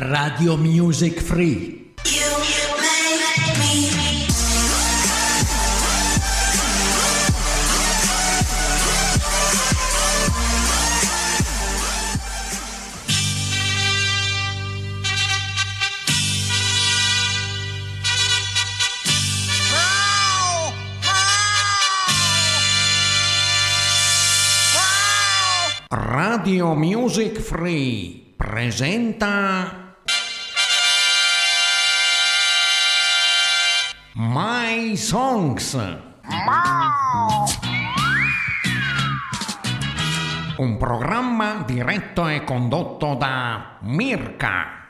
Radio Music Free. Radio Music Free presenta My Songs. Un programma diretto e condotto da Mirka.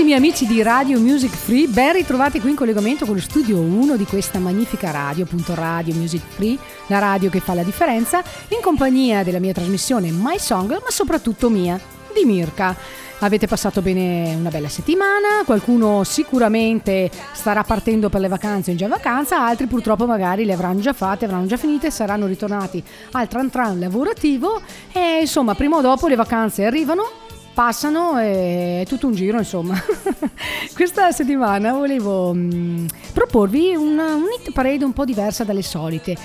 Carissimi amici di Radio Music Free, ben ritrovati qui in collegamento con lo studio 1 di questa magnifica radio, appunto Radio Music Free, la radio che fa la differenza, in compagnia della mia trasmissione My Song, ma soprattutto mia, di Mirka. Avete passato bene una bella settimana, qualcuno sicuramente starà partendo per le vacanze o in già vacanza, altri purtroppo magari le avranno già fatte, avranno già finite, saranno ritornati al tran tran lavorativo e insomma prima o dopo le vacanze arrivano passano e è tutto un giro insomma. Questa settimana volevo mm, proporvi una, un hit parade un po' diversa dalle solite.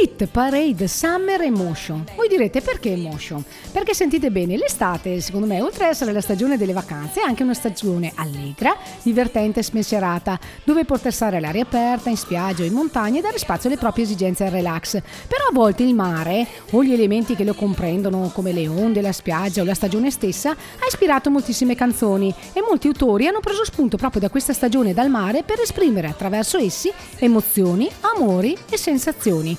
L'hit parade summer emotion. Voi direte perché emotion? perché sentite bene l'estate secondo me oltre ad essere la stagione delle vacanze è anche una stagione allegra divertente e spensierata dove poter stare all'aria aperta in spiaggia o in montagna e dare spazio alle proprie esigenze al relax. Però a volte il mare o gli elementi che lo comprendono come le onde, la spiaggia o la stagione stessa ha ispirato moltissime canzoni e molti autori hanno preso spunto proprio da questa stagione dal mare per esprimere attraverso essi emozioni, amori e sensazioni.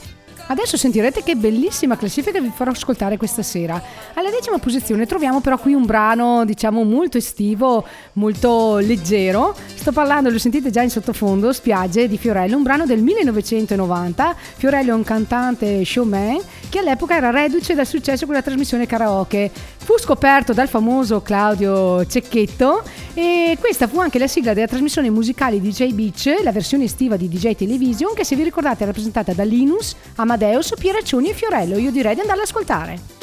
Adesso sentirete che bellissima classifica vi farò ascoltare questa sera. Alla decima posizione troviamo però qui un brano, diciamo, molto estivo, molto leggero. Sto parlando, lo sentite già in sottofondo, Spiagge di Fiorello, un brano del 1990. Fiorello è un cantante showman che all'epoca era reduce dal successo con la trasmissione karaoke. Fu scoperto dal famoso Claudio Cecchetto e questa fu anche la sigla della trasmissione musicale DJ Beach, la versione estiva di DJ Television, che se vi ricordate è rappresentata da Linus, Amadeus, Pieraccioni e Fiorello. Io direi di andarla ad ascoltare.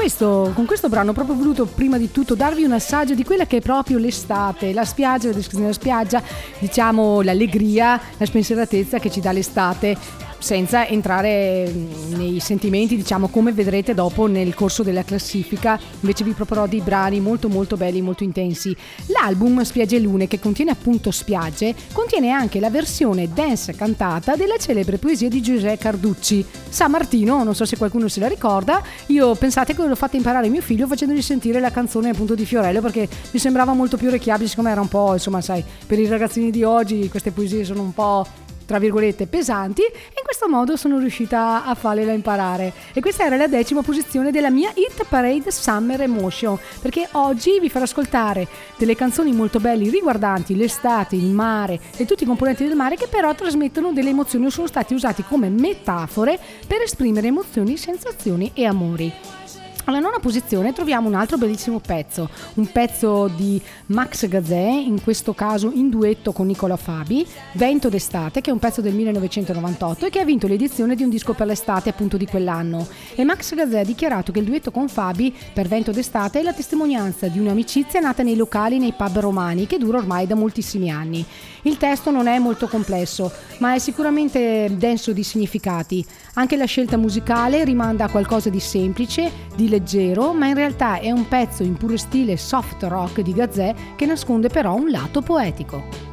Questo, con questo brano ho proprio voluto prima di tutto darvi un assaggio di quella che è proprio l'estate, la spiaggia, la descrizione della spiaggia, diciamo l'allegria, la spensieratezza che ci dà l'estate senza entrare mm, nei sentimenti, diciamo come vedrete dopo nel corso della classifica, invece vi proporrò dei brani molto molto belli, molto intensi. L'album Spiagge Lune, che contiene appunto spiagge, contiene anche la versione dance cantata della celebre poesia di Giuseppe Carducci. San Martino, non so se qualcuno se la ricorda, io pensate che l'ho fatta imparare mio figlio facendogli sentire la canzone appunto di Fiorello perché mi sembrava molto più orecchiabile, siccome era un po', insomma, sai, per i ragazzini di oggi queste poesie sono un po' tra virgolette pesanti e in questo modo sono riuscita a farlela imparare e questa era la decima posizione della mia Hit Parade Summer Emotion perché oggi vi farò ascoltare delle canzoni molto belle riguardanti l'estate, il mare e tutti i componenti del mare che però trasmettono delle emozioni o sono stati usati come metafore per esprimere emozioni, sensazioni e amori. Alla nona posizione troviamo un altro bellissimo pezzo, un pezzo di Max Gazzè, in questo caso in duetto con Nicola Fabi, Vento d'estate, che è un pezzo del 1998 e che ha vinto l'edizione di un disco per l'estate appunto di quell'anno. E Max Gazzè ha dichiarato che il duetto con Fabi per Vento d'estate è la testimonianza di un'amicizia nata nei locali nei pub romani che dura ormai da moltissimi anni. Il testo non è molto complesso, ma è sicuramente denso di significati. Anche la scelta musicale rimanda a qualcosa di semplice, di leggero, ma in realtà è un pezzo in puro stile soft rock di Gazzè che nasconde però un lato poetico.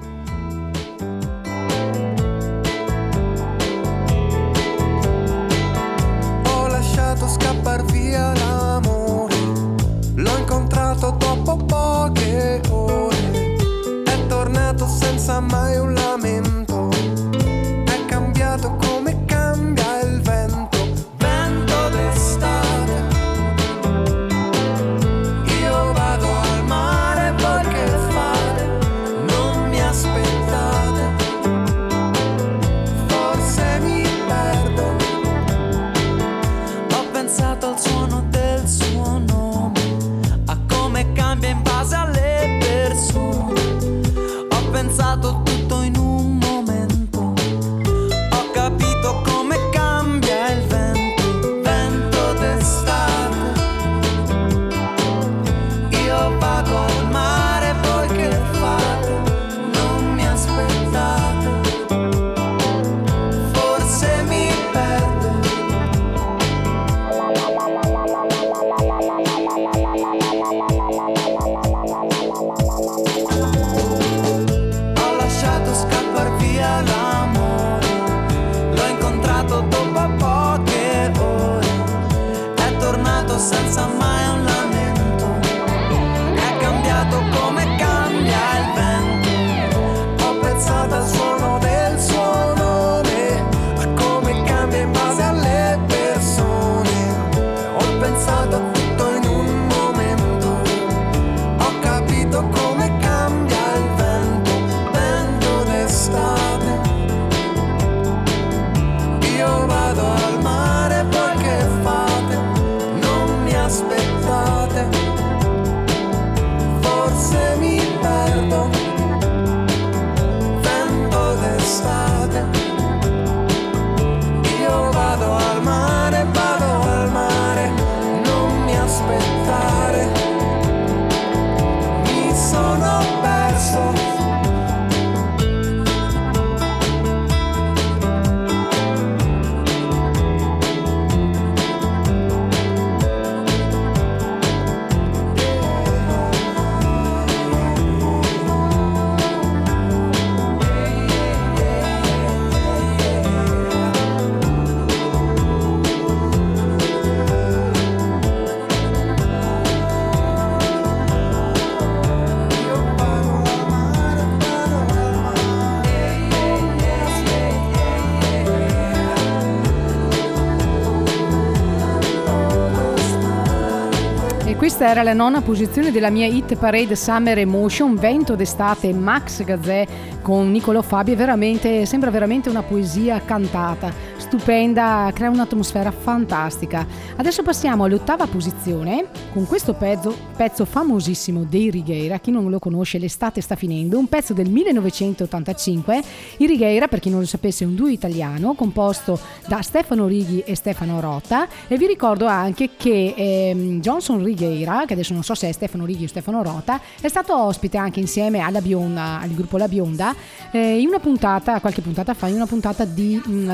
Questa era la nona posizione della mia hit parade Summer Emotion, Vento d'estate Max Gazzè con Niccolò Fabi, veramente, sembra veramente una poesia cantata, stupenda, crea un'atmosfera fantastica. Adesso passiamo all'ottava posizione con questo pezzo, pezzo famosissimo dei Righeira, chi non lo conosce l'estate sta finendo, un pezzo del 1985, i Righeira per chi non lo sapesse è un duo italiano composto da Stefano Righi e Stefano Rota e vi ricordo anche che ehm, Johnson Righeira, che adesso non so se è Stefano Righi o Stefano Rota, è stato ospite anche insieme alla Bionda, al gruppo La Bionda eh, in una puntata, qualche puntata fa, in una puntata di mh, mm,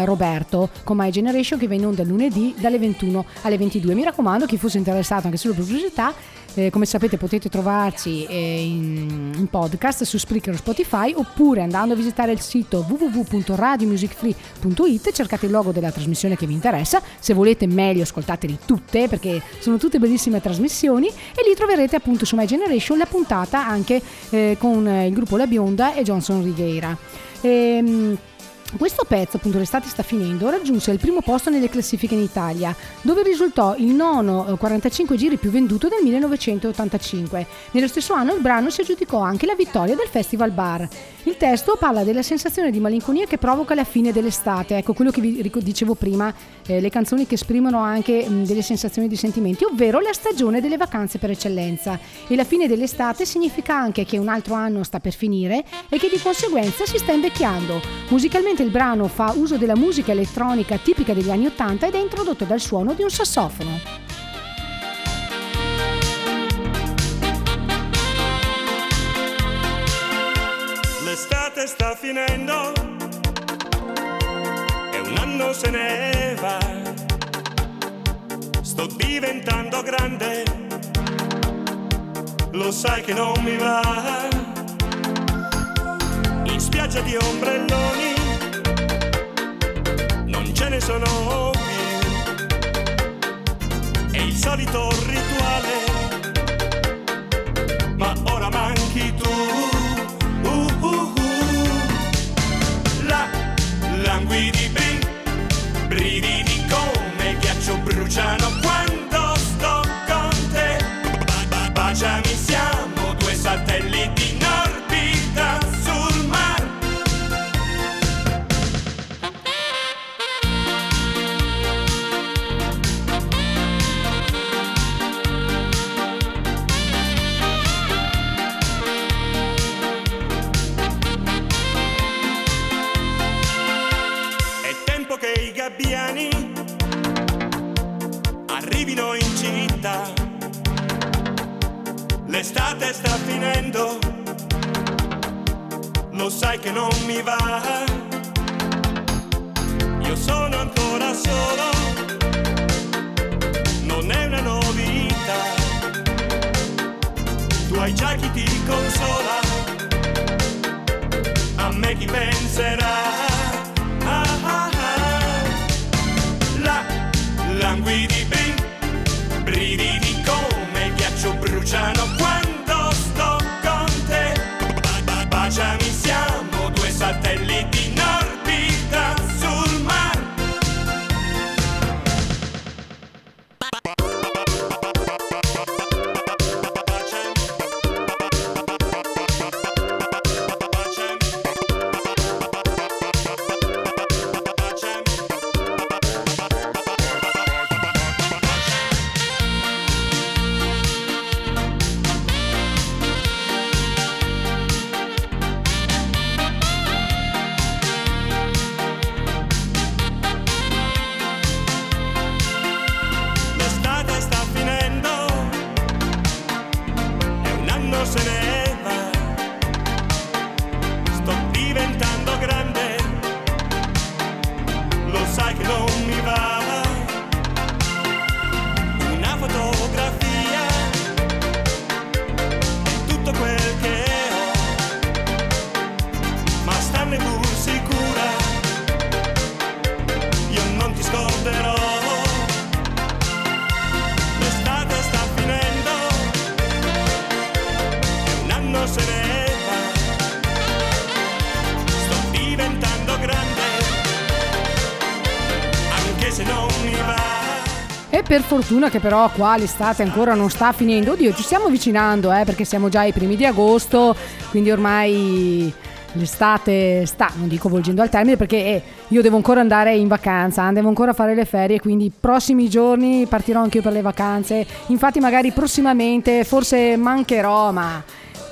Con My Generation che va in onda lunedì dalle 21 alle 22. Mi raccomando, chi fosse interessato anche sulla pubblicità, eh, come sapete potete trovarci eh, in, in, podcast su Spreaker o Spotify oppure andando a visitare il sito www.radiomusicfree.it cercate il logo della trasmissione che vi interessa se volete meglio ascoltateli tutte perché sono tutte bellissime trasmissioni e lì troverete appunto su My Generation la puntata anche eh, con il gruppo La Bionda e Johnson Righeira ehm, questo pezzo, appunto l'estate sta finendo, raggiunse il primo posto nelle classifiche in Italia, dove risultò il nono 45 eh, giri più venduto del 1985. Nello stesso anno il brano si aggiudicò anche la vittoria del Festival Bar. Il testo parla della sensazione di malinconia che provoca la fine dell'estate, ecco quello che vi dicevo prima, eh, le canzoni che esprimono anche mh, delle sensazioni di sentimenti, ovvero la stagione delle vacanze per eccellenza. E la fine dell'estate significa anche che un altro anno sta per finire e che di conseguenza si sta invecchiando. Musicalmente il brano fa uso della musica elettronica tipica degli anni Ottanta ed è introdotto dal suono di un sassofono. l'estate sta finendo e un anno se ne va. Sto diventando grande, lo sai che non mi va. In spiaggia di ombrelloni ce ne sono più. È il solito rituale, ma ora manchi tu. Mi va. no en. Per fortuna che però qua l'estate ancora non sta finendo. Oddio, ci stiamo avvicinando, eh, perché siamo già ai primi di agosto, quindi ormai l'estate sta, non dico volgendo al termine, perché eh, io devo ancora andare in vacanza, devo ancora fare le ferie, quindi prossimi giorni partirò anche io per le vacanze. Infatti magari prossimamente forse mancherò, ma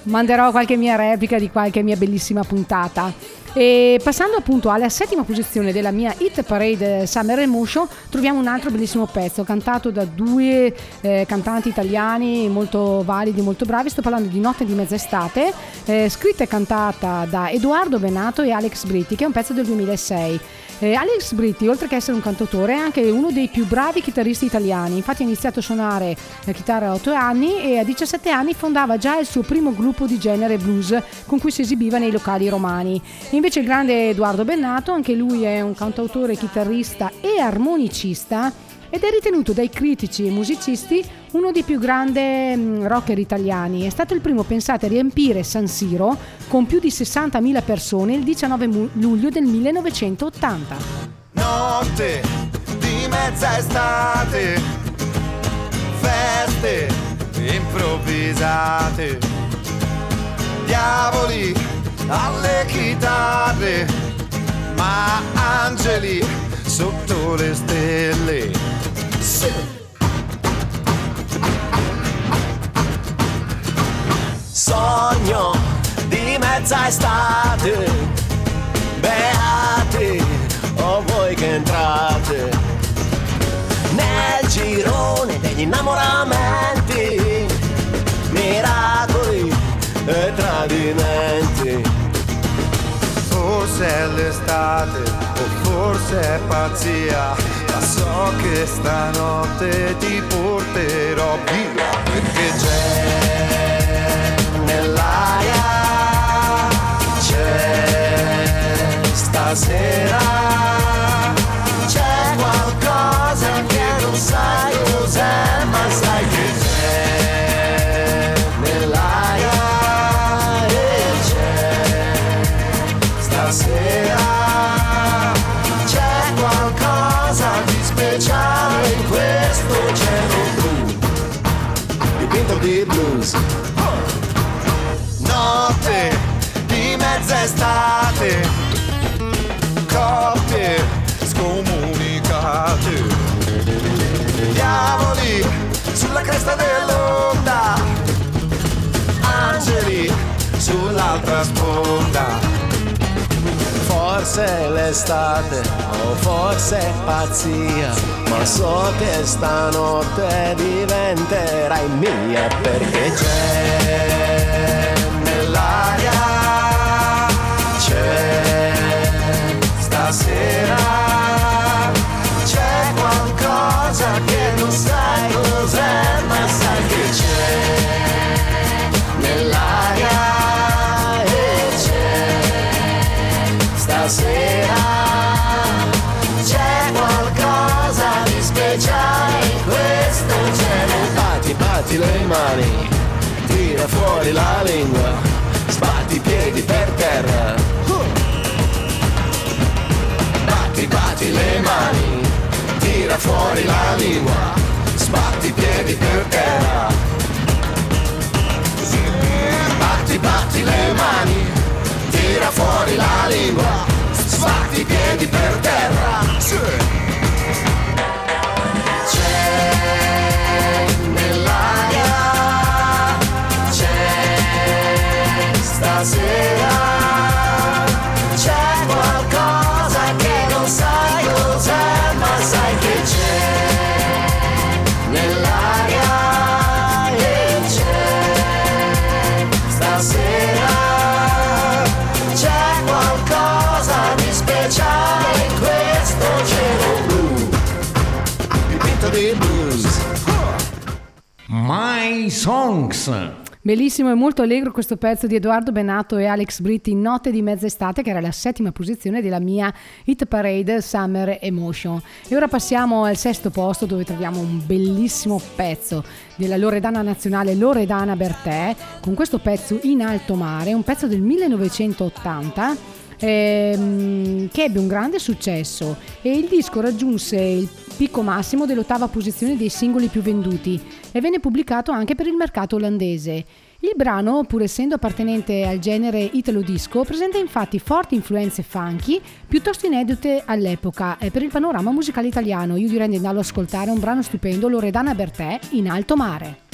manderò qualche mia replica di qualche mia bellissima puntata. E passando appunto alla settima posizione della mia Hit Parade Summer Emotion, troviamo un altro bellissimo pezzo cantato da due eh, cantanti italiani molto validi, molto bravi. Sto parlando di Notte di Mezz'estate, eh, scritta e cantata da Edoardo Benato e Alex Britti, che è un pezzo del 2006. Eh, Alex Britti, oltre che essere un cantautore, è anche uno dei più bravi chitarristi italiani. Infatti ha iniziato a suonare la chitarra a 8 anni e a 17 anni fondava già il suo primo gruppo di genere blues con cui si esibiva nei locali romani. Invece il grande Edoardo Bennato, anche lui è un cantautore, chitarrista e armonicista ed è ritenuto dai critici e musicisti uno dei più grandi mm, rocker italiani. È stato il primo, pensate, a riempire San Siro con più di 60.000 persone il 19 mu- luglio del 1980. Notte di mezza estate, feste improvvisate, diavoli alle chitarre, ma angeli sotto le stelle. Sì. Sogno di mezza estate, beate o voi che entrate nel girone degli innamoramenti, miracoli e tradimenti. Forse è l'estate o forse è pazzia, ma so che stanotte ti porterò via perché c'è stasera, c'è qualcosa che non sai cos'è, ma sai che c'è nell'aria e c'è stasera cresta dell'onda. Angeli sull'altra sponda. Forse è l'estate o forse è pazzia, ma so che stanotte diventerai mia perché c'è stasera c'è qualcosa di speciale in questo cielo batti batti le mani tira fuori la lingua sbatti i piedi per terra. Batti batti le mani tira fuori la lingua sbatti i piedi per terra. Batti batti le mani tira fuori la lingua, sbatti i piedi per terra. Songs. Bellissimo e molto allegro questo pezzo di Edoardo Benato e Alex Britti, Notte di mezz'estate, che era la settima posizione della mia Hit Parade Summer Emotion. E ora passiamo al sesto posto dove troviamo un bellissimo pezzo della Loredana nazionale Loredana Bertè, con questo pezzo in alto mare, un pezzo del 1980 ehm, che ebbe un grande successo e il disco raggiunse il picco massimo dell'ottava posizione dei singoli più venduti e venne pubblicato anche per il mercato olandese. Il brano, pur essendo appartenente al genere italo disco, presenta infatti forti influenze funky, piuttosto inedite all'epoca e per il panorama musicale italiano. Io direi di andarlo ad ascoltare un brano stupendo, Loredana Bertè, In alto mare.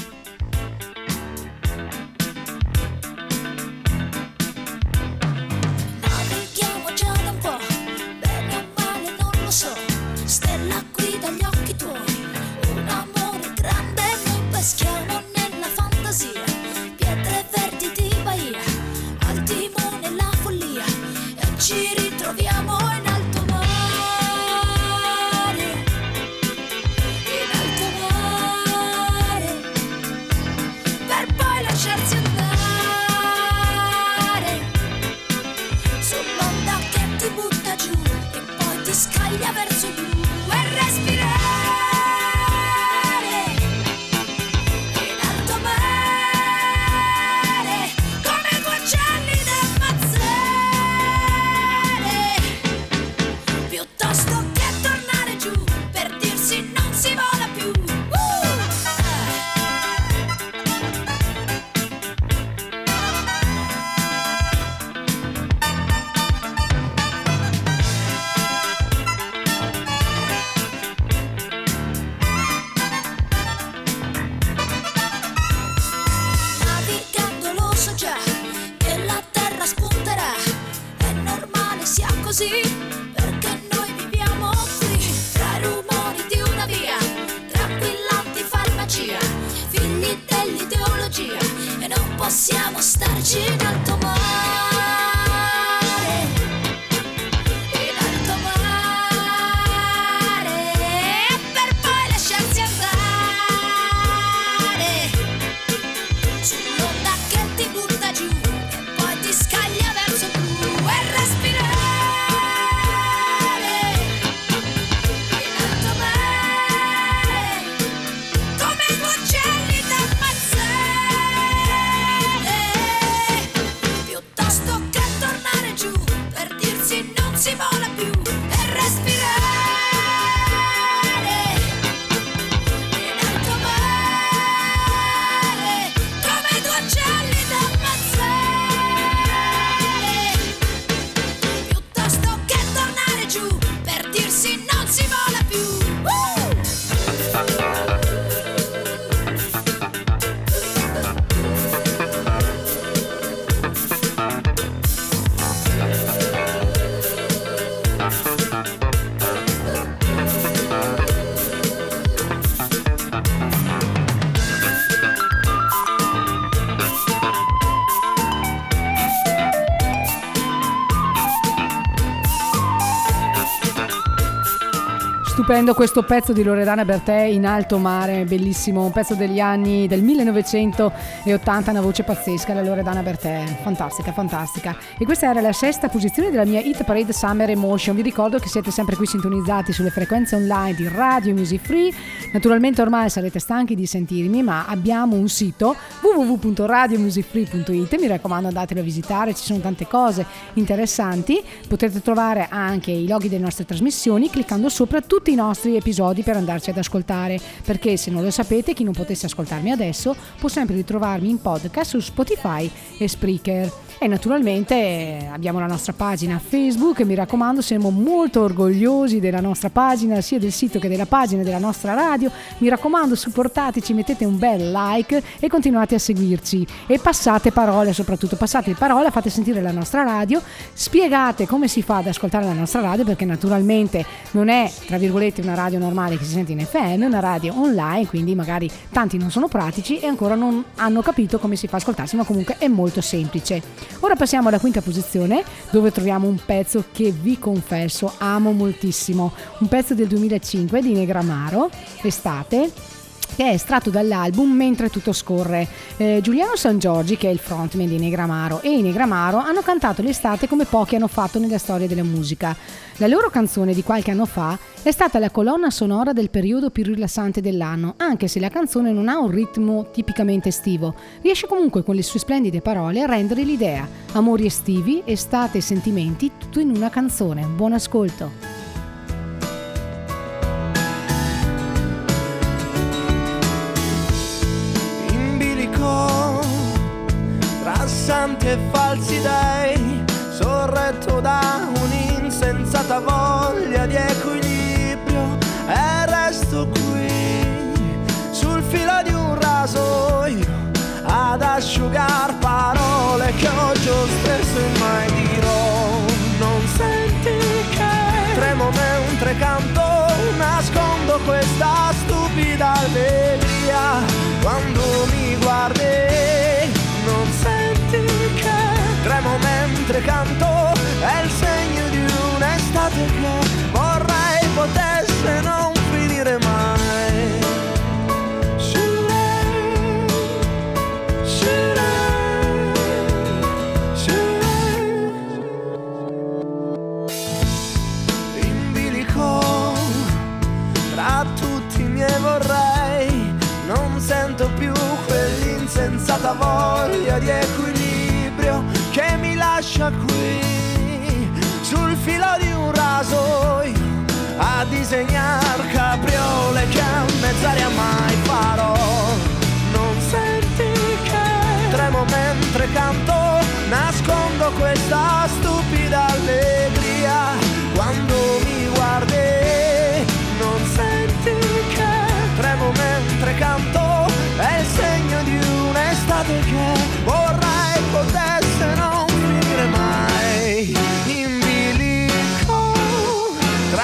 Stupendo questo pezzo di Loredana Bertè in alto mare, bellissimo, un pezzo degli anni del 1980, una voce pazzesca, la Loredana Bertè, fantastica, fantastica. E questa era la sesta posizione della mia Hit Parade Summer Emotion. Vi ricordo che siete sempre qui sintonizzati sulle frequenze online di Radio Music Free. Naturalmente ormai sarete stanchi di sentirmi, ma abbiamo un sito www.radiomusicfree.it. Mi raccomando, andatelo a visitare, ci sono tante cose interessanti. Potete trovare anche i loghi delle nostre trasmissioni cliccando sopra tutti i nostri episodi per andarci ad ascoltare. Perché se non lo sapete, chi non potesse ascoltarmi adesso può sempre ritrovarmi in podcast su Spotify e Spreaker. E naturalmente eh, abbiamo la nostra pagina Facebook, mi raccomando, siamo molto orgogliosi della nostra pagina, sia del sito che della pagina della nostra radio. Mi raccomando, supportateci, mettete un bel like e continuate a seguirci. E passate parole, soprattutto passate parole, fate sentire la nostra radio, spiegate come si fa ad ascoltare la nostra radio, perché naturalmente non è, tra virgolette, una radio normale che si sente in FM, è una radio online, quindi magari tanti non sono pratici e ancora non hanno capito come si fa ad ascoltarsi, ma comunque è molto semplice. Ora passiamo alla quinta posizione dove troviamo un pezzo che vi confesso amo moltissimo, un pezzo del 2005 di Negramaro, estate, che è estratto dall'album Mentre tutto scorre. Eh, Giuliano San Giorgi, che è il frontman di Negramaro, e i Negramaro hanno cantato l'estate come pochi hanno fatto nella storia della musica. La loro canzone di qualche anno fa è stata la colonna sonora del periodo più rilassante dell'anno, anche se la canzone non ha un ritmo tipicamente estivo. Riesce comunque con le sue splendide parole a rendere l'idea. Amori estivi, estate e sentimenti, tutto in una canzone. Buon ascolto. Santi e falsi dei sorretto da un'insensata voglia di equilibrio e resto qui sul filo di un rasoio ad asciugar parole che oggi ho stesso e mai dirò non senti che tremo mentre canto nascondo questa stupida allegria quando mi guardi mentre canto è il segno di un'estate che vorrei potesse non finire mai. In bilico tra tutti i miei vorrei non sento più quell'insensata voglia di equilibrio lascia qui sul filo di un rasoio a disegnar capriole che a mezz'aria mai farò. Non senti che tremo mentre canto nascondo questa stupida allegria quando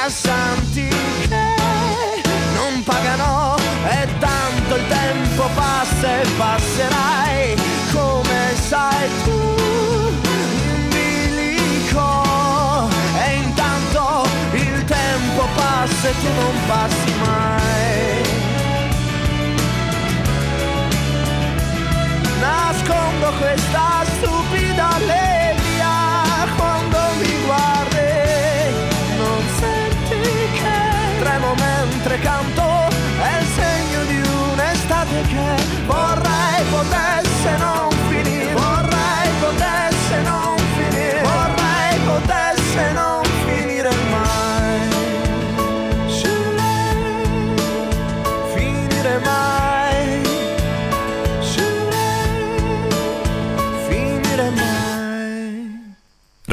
tra santi che non pagano e tanto il tempo passa e passerai. Come sai tu in bilico e intanto il tempo passa e tu non passi mai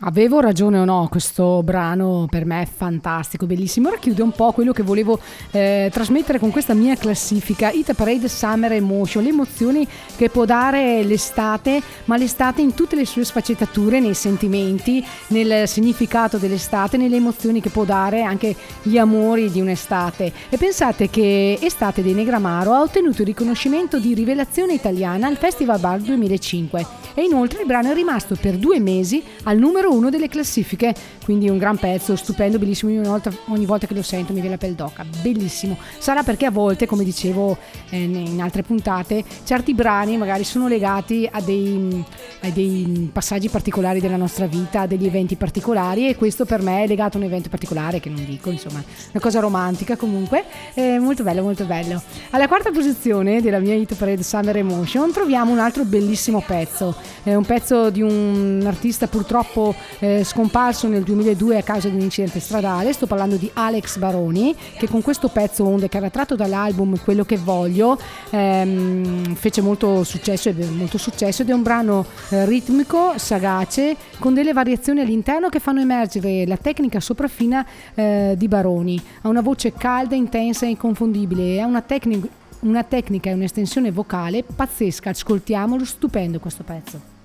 Avevo ragione o no, questo brano per me è fantastico, bellissimo. Ora chiude un po' quello che volevo eh, trasmettere con questa mia classifica, Hit Parade Summer Emotion, le emozioni che può dare l'estate, ma l'estate in tutte le sue sfaccettature, nei sentimenti, nel significato dell'estate, nelle emozioni che può dare anche gli amori di un'estate. E pensate che Estate dei Negramaro ha ottenuto il riconoscimento di rivelazione italiana al Festival Bar 2005 e inoltre il brano è rimasto per due mesi al numero uno delle classifiche, quindi un gran pezzo, stupendo, bellissimo, ogni volta, ogni volta che lo sento mi viene la pelle d'oca, bellissimo. Sarà perché a volte, come dicevo eh, in altre puntate, certi brani magari sono legati a dei, a dei passaggi particolari della nostra vita, a degli eventi particolari e questo per me è legato a un evento particolare che non dico, insomma, una cosa romantica comunque, eh, molto bello, molto bello. Alla quarta posizione della mia Hit Parade Summer Emotion troviamo un altro bellissimo pezzo, è un pezzo di un artista purtroppo eh, scomparso nel 2002 a causa di un incidente stradale. Sto parlando di Alex Baroni, che con questo pezzo Onde, che era tratto dall'album Quello che voglio, ehm, fece molto successo, molto successo ed è un brano eh, ritmico, sagace, con delle variazioni all'interno che fanno emergere la tecnica sopraffina eh, di Baroni. Ha una voce calda, intensa e inconfondibile ha una tecnica una tecnica e un'estensione vocale pazzesca. Ascoltiamolo, stupendo questo pezzo.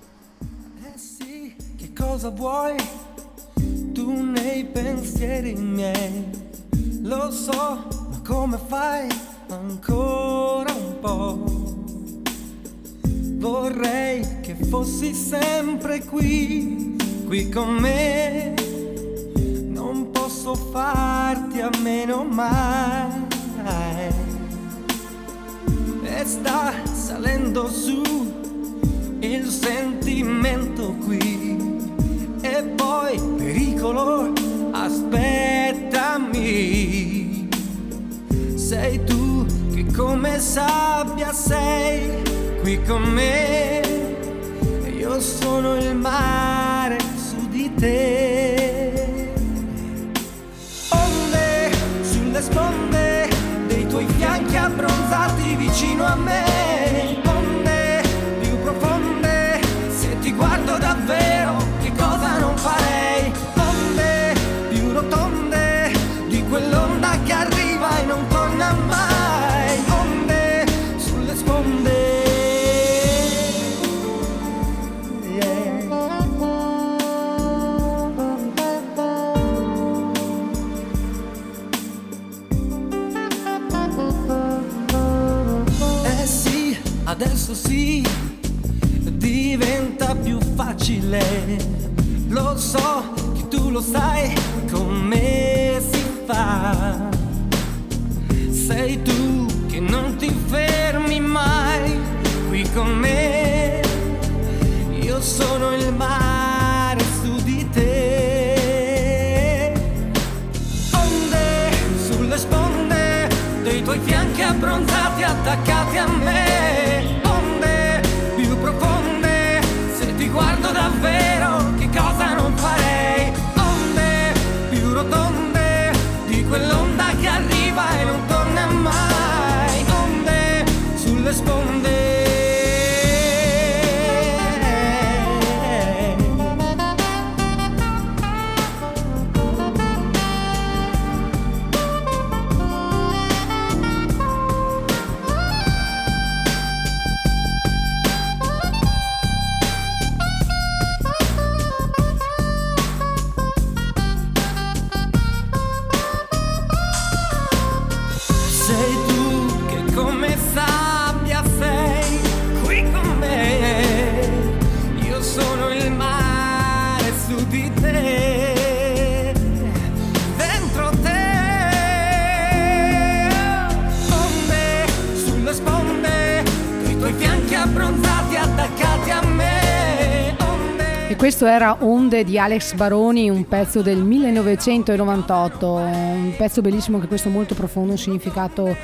Cosa vuoi tu nei pensieri miei? Lo so, ma come fai ancora un po'? Vorrei che fossi sempre qui, qui con me. Non posso farti a meno mai. E sta salendo su il sentimento qui. E poi pericolo, aspettami. Sei tu che come sabbia sei qui con me. E io sono il mare su di te. Più facile. Lo so che tu lo sai come si fa. Sei tu sulle questo era Onde di Alex Baroni, un pezzo del 1998, un pezzo bellissimo che questo molto profondo, un significato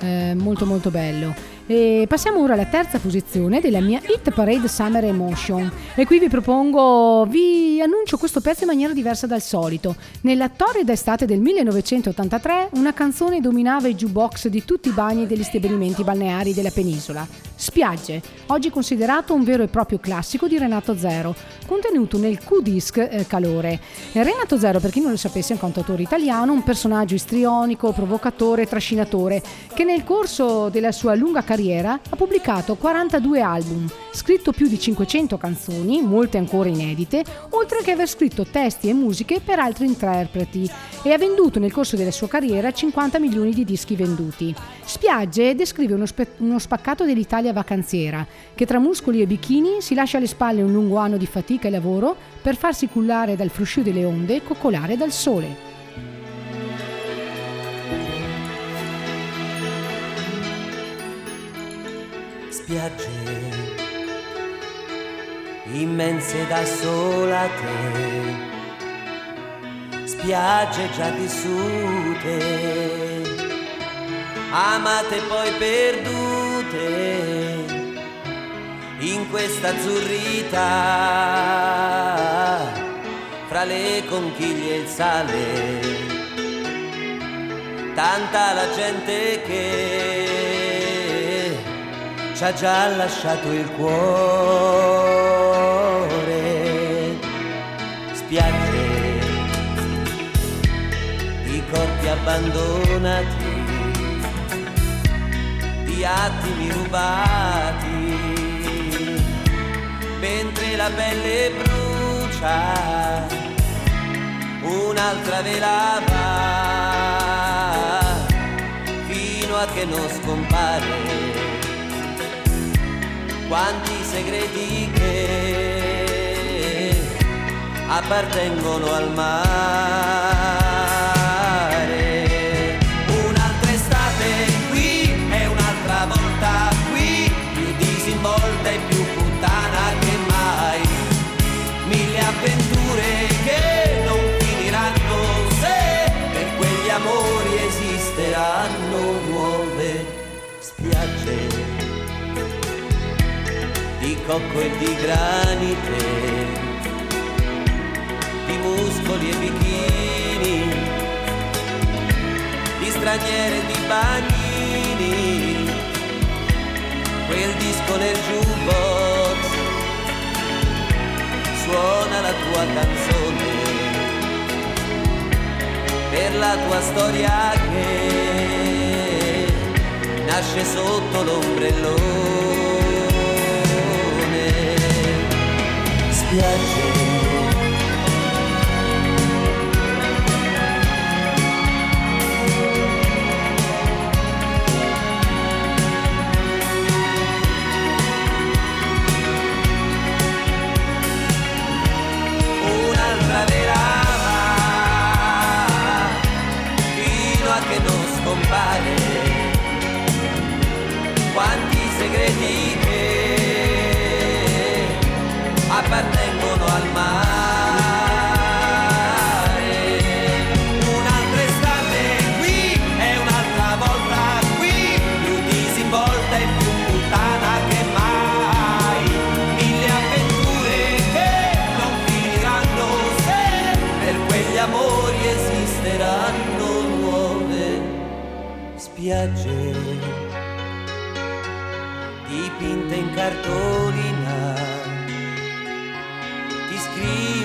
eh, molto molto bello. E passiamo ora alla terza posizione della mia Hit Parade Summer Emotion e qui vi propongo, vi annuncio questo pezzo in maniera diversa dal solito. Nella torrida estate del 1983 una canzone dominava i jukebox di tutti i bagni degli stabilimenti balneari della penisola. Spiagge, oggi considerato un vero e proprio classico di Renato Zero, contenuto nel Q-Disc eh, Calore. Renato Zero, per chi non lo sapesse, è un cantautore italiano, un personaggio istrionico, provocatore trascinatore, che nel corso della sua lunga carriera ha pubblicato 42 album, scritto più di 500 canzoni, molte ancora inedite, oltre che aver scritto testi e musiche per altri interpreti e ha venduto nel corso della sua carriera 50 milioni di dischi venduti. Spiagge descrive uno, spe- uno spaccato dell'Italia vacanziera, che tra muscoli e bikini si lascia alle spalle un lungo anno di fatica e lavoro per farsi cullare dal fruscio delle onde e coccolare dal sole. Spiagge immense da sola te, spiagge già vissute, amate poi perdute in questa azzurrità fra le conchiglie e il sale. Tanta la gente che ci ha già lasciato il cuore. Spiagge di corpi abbandonati, di attimi rubati, mentre la pelle brucia, un'altra velava fino a che non scompare quanti segreti che appartengono al mare. Cocco e di granite, di muscoli e bikini, di straniere e di bagnini, quel disco nel jukebox suona la tua canzone per la tua storia che nasce sotto l'ombrellone. piace. quanti segreti che appartengono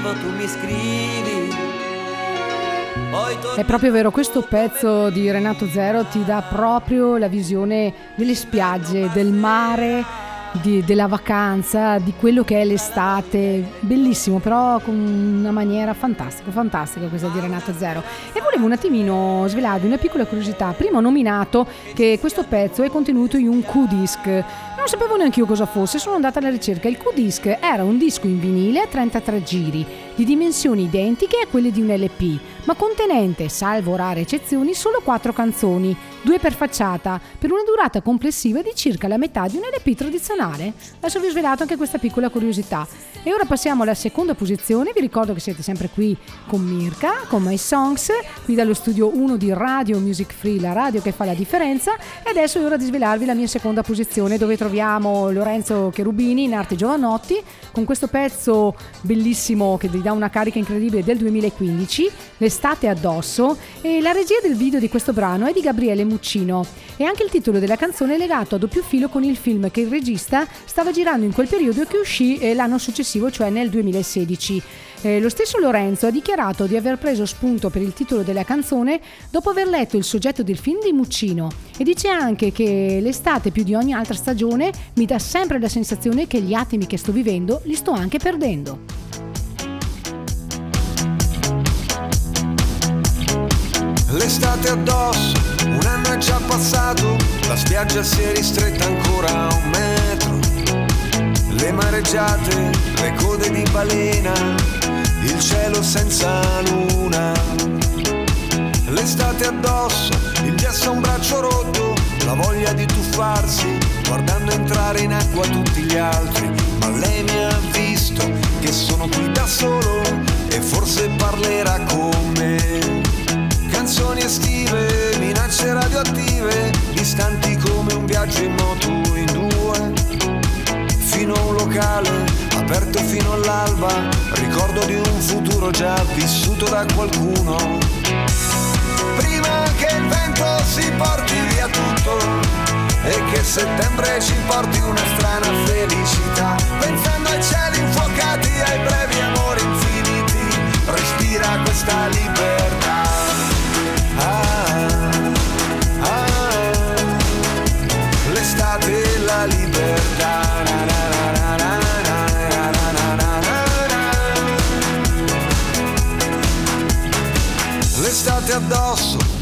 scrivo, tu mi scrivi. È proprio vero, questo pezzo di Renato Zero ti dà proprio la visione delle spiagge, del mare, di- della vacanza, di quello che è l'estate. Bellissimo, però con una maniera fantastica, fantastica questa di Renato Zero. E volevo un attimino svelarvi una piccola curiosità. Prima ho nominato che questo pezzo è contenuto in un Q-disc. Non sapevo neanche io cosa fosse, sono andata alla ricerca. Il Q-disc era un disco in vinile a 33 giri, di dimensioni identiche a quelle di un LP, ma contenente, salvo rare eccezioni, solo 4 canzoni, due per facciata, per una durata complessiva di circa la metà di un LP tradizionale. Adesso vi ho svelato anche questa piccola curiosità. E ora passiamo alla seconda posizione, vi ricordo che siete sempre qui con Mirka, con My Songs, qui dallo studio 1 di Radio Music Free, la radio che fa la differenza, e adesso è ora di svelarvi la mia seconda posizione dove troviamo Lorenzo Cherubini in arte Giovanotti con questo pezzo bellissimo che vi dà una carica incredibile del 2015, L'estate addosso, e la regia del video di questo brano è di Gabriele Muccino e anche il titolo della canzone è legato a doppio filo con il film che il regista stava girando in quel periodo e che uscì eh, l'anno successivo, cioè nel 2016. Eh, lo stesso Lorenzo ha dichiarato di aver preso spunto per il titolo della canzone dopo aver letto il soggetto del film di Muccino e dice anche che l'estate più di ogni altra stagione mi dà sempre la sensazione che gli attimi che sto vivendo li sto anche perdendo. L'estate addosso, un anno è già passato, la spiaggia si è ristretta ancora a un metro. Le mareggiate, le code di balena, il cielo senza luna. L'estate addosso, il gesso a un braccio rotto, la voglia di tuffarsi, guardando entrare in acqua tutti gli altri. Ma lei mi ha visto che sono qui da solo e forse parlerà con me. Canzoni estive, minacce radioattive, distanti come un viaggio in moto in due. Fino a un locale, aperto fino all'alba, ricordo di un futuro già vissuto da qualcuno. Prima che il vento si porti via tutto e che settembre ci porti una strana felicità, pensando ai cieli infuocati, ai brevi amori infiniti, respira questa libertà.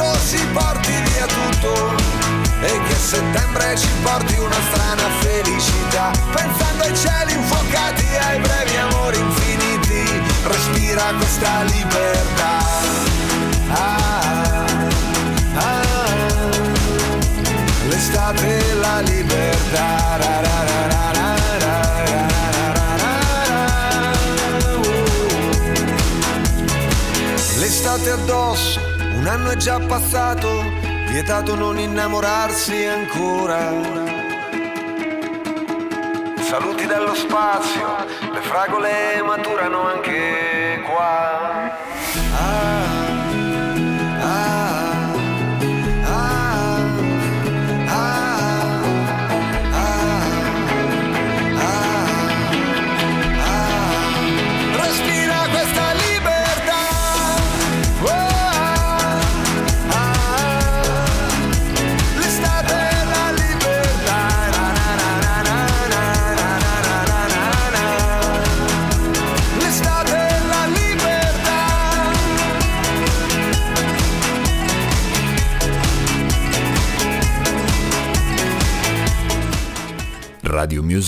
freddo si porti via tutto. E che settembre ci porti una strana felicità. Pensando ai cieli infuocati ai brevi amori infiniti. Respira questa libertà. Ah, ah, ah, l'estate e la libertà. Ra, ra, ra, l'estate addosso un anno è già passato, vietato non innamorarsi ancora. Saluti dallo spazio, le fragole maturano anche qua.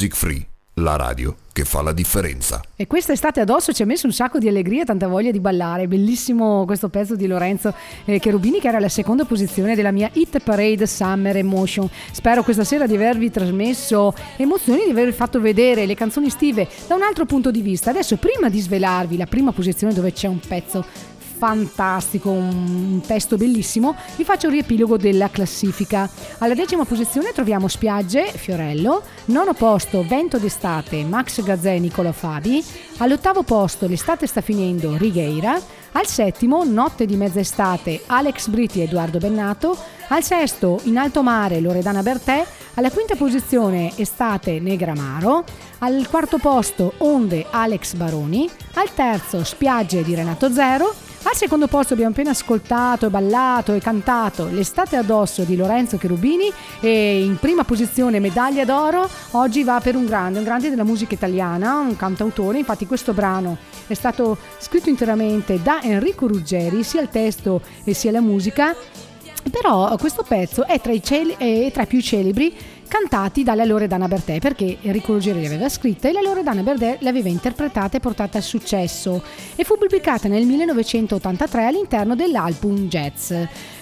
Music Free, la radio che fa la differenza. E quest'estate addosso ci ha messo un sacco di allegria e tanta voglia di ballare. Bellissimo questo pezzo di Lorenzo eh, Cherubini che era la seconda posizione della mia Hit Parade Summer Emotion. Spero questa sera di avervi trasmesso emozioni, di avervi fatto vedere le canzoni estive da un altro punto di vista. Adesso prima di svelarvi la prima posizione dove c'è un pezzo fantastico, un testo bellissimo, vi faccio il riepilogo della classifica. Alla decima posizione troviamo Spiagge, Fiorello, nono posto Vento d'estate, Max Gazzè e Nicola Fabi, all'ottavo posto L'estate sta finendo, Righeira, al settimo Notte di mezza estate, Alex Britti e Edoardo Bennato, al sesto In alto mare, Loredana Bertè, alla quinta posizione Estate Negramaro, al quarto posto Onde Alex Baroni, al terzo Spiagge di Renato Zero, al secondo posto abbiamo appena ascoltato, ballato e cantato L'estate addosso di Lorenzo Cherubini e in prima posizione Medaglia d'oro. Oggi va per un grande, un grande della musica italiana, un cantautore, infatti questo brano è stato scritto interamente da Enrico Ruggeri, sia il testo sia la musica. Però questo pezzo è tra i, celi- è tra i più celebri cantati dalla Loredana Bertè perché Enrico Ruggeri le aveva scritte e la Loredana Bertè le aveva interpretate e portate al successo e fu pubblicata nel 1983 all'interno dell'album Jazz.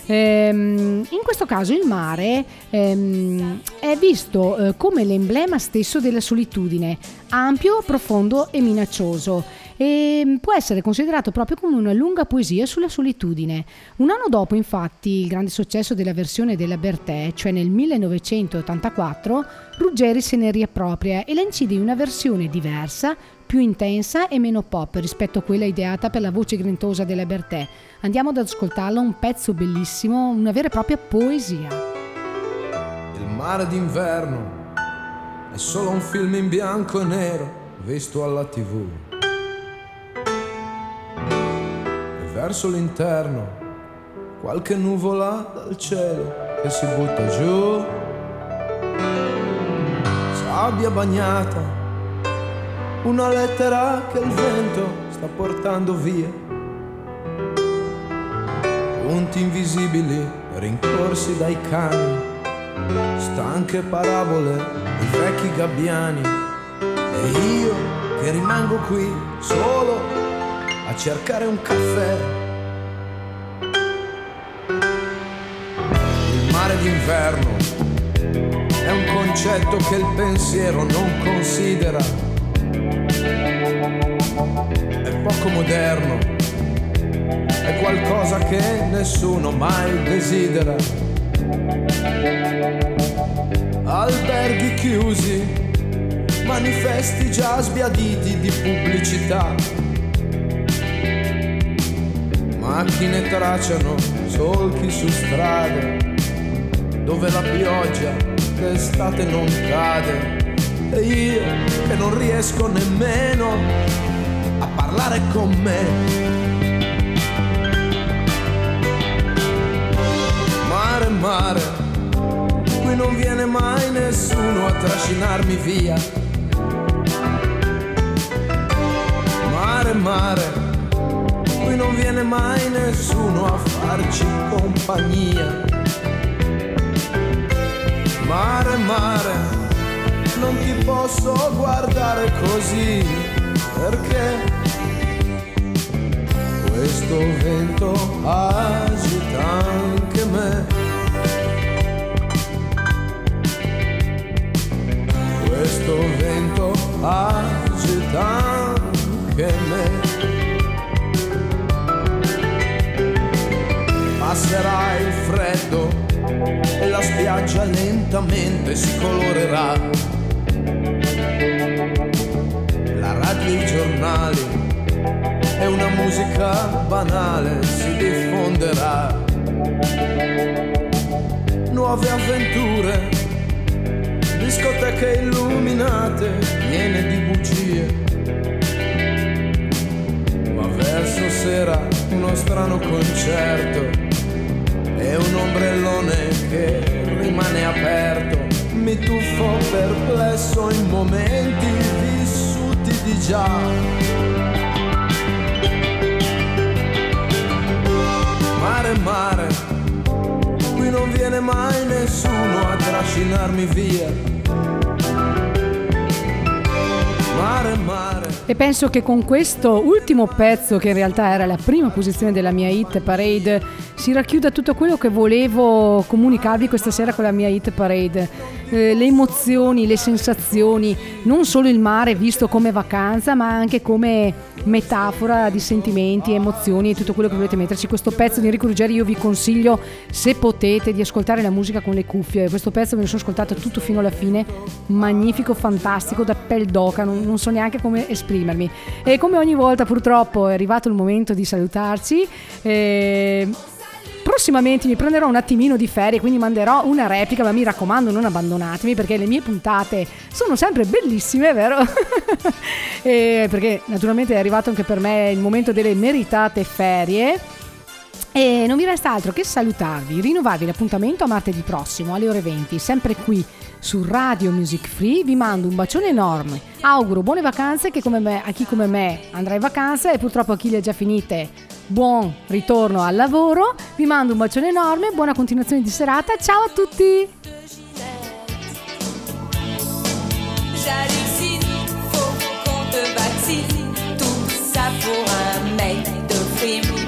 Ehm, in questo caso il mare ehm, è visto eh, come l'emblema stesso della solitudine, ampio, profondo e minaccioso e può essere considerato proprio come una lunga poesia sulla solitudine. Un anno dopo, infatti, il grande successo della versione della Bertè, cioè nel 1984, Ruggeri se ne riappropria e la incide in una versione diversa, più intensa e meno pop rispetto a quella ideata per la voce grintosa della Bertè. Andiamo ad ascoltarlo, un pezzo bellissimo, una vera e propria poesia. Il mare d'inverno è solo un film in bianco e nero visto alla tv. E verso l'interno qualche nuvola dal cielo che si butta giù. Sabbia bagnata, una lettera che il vento sta portando via. Punti invisibili rincorsi dai cani stanche parabole di vecchi gabbiani e io che rimango qui solo a cercare un caffè. Il mare d'inverno è un concetto che il pensiero non considera. È poco moderno, è qualcosa che nessuno mai desidera alberghi chiusi, manifesti già sbiaditi di pubblicità. Macchine tracciano solchi su strade dove la pioggia d'estate non cade. E io che non riesco nemmeno a parlare con me. Mare, qui non viene mai nessuno a trascinarmi via. Mare, mare, qui non viene mai nessuno a farci compagnia. Mare, mare, non ti posso guardare così perché questo vento agita anche me. Passerà il freddo e la spiaggia lentamente si colorerà. La radio e i giornali e una musica banale si diffonderà. Nuove avventure, discoteche illuminate, piene di bugie. Ma verso sera uno strano concerto e un ombrellone che rimane aperto. Mi tuffo perplesso in momenti vissuti di già. Mare, mare, qui non viene mai nessuno a trascinarmi via. Mare, mare. E penso che con questo ultimo pezzo, che in realtà era la prima posizione della mia hit parade, si racchiuda tutto quello che volevo comunicarvi questa sera con la mia hit parade. Eh, le emozioni, le sensazioni, non solo il mare visto come vacanza, ma anche come metafora di sentimenti, emozioni e tutto quello che volete metterci. Questo pezzo di Enrico Ruggeri io vi consiglio, se potete, di ascoltare la musica con le cuffie. Questo pezzo me lo sono ascoltato tutto fino alla fine, magnifico, fantastico, da pel d'oca, non, non so neanche come esprimermi. E come ogni volta purtroppo è arrivato il momento di salutarci. Eh, prossimamente mi prenderò un attimino di ferie, quindi manderò una replica, ma mi raccomando non abbandonatemi perché le mie puntate sono sempre bellissime, vero? perché naturalmente è arrivato anche per me il momento delle meritate ferie. E non vi resta altro che salutarvi, rinnovarvi l'appuntamento a martedì prossimo alle ore 20, sempre qui su Radio Music Free. Vi mando un bacione enorme, auguro buone vacanze me, a chi come me andrà in vacanza e purtroppo a chi le ha già finite buon ritorno al lavoro. Vi mando un bacione enorme, buona continuazione di serata. Ciao a tutti! Tout ça pour un mec de film.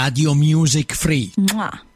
Radio Music Free. Mua.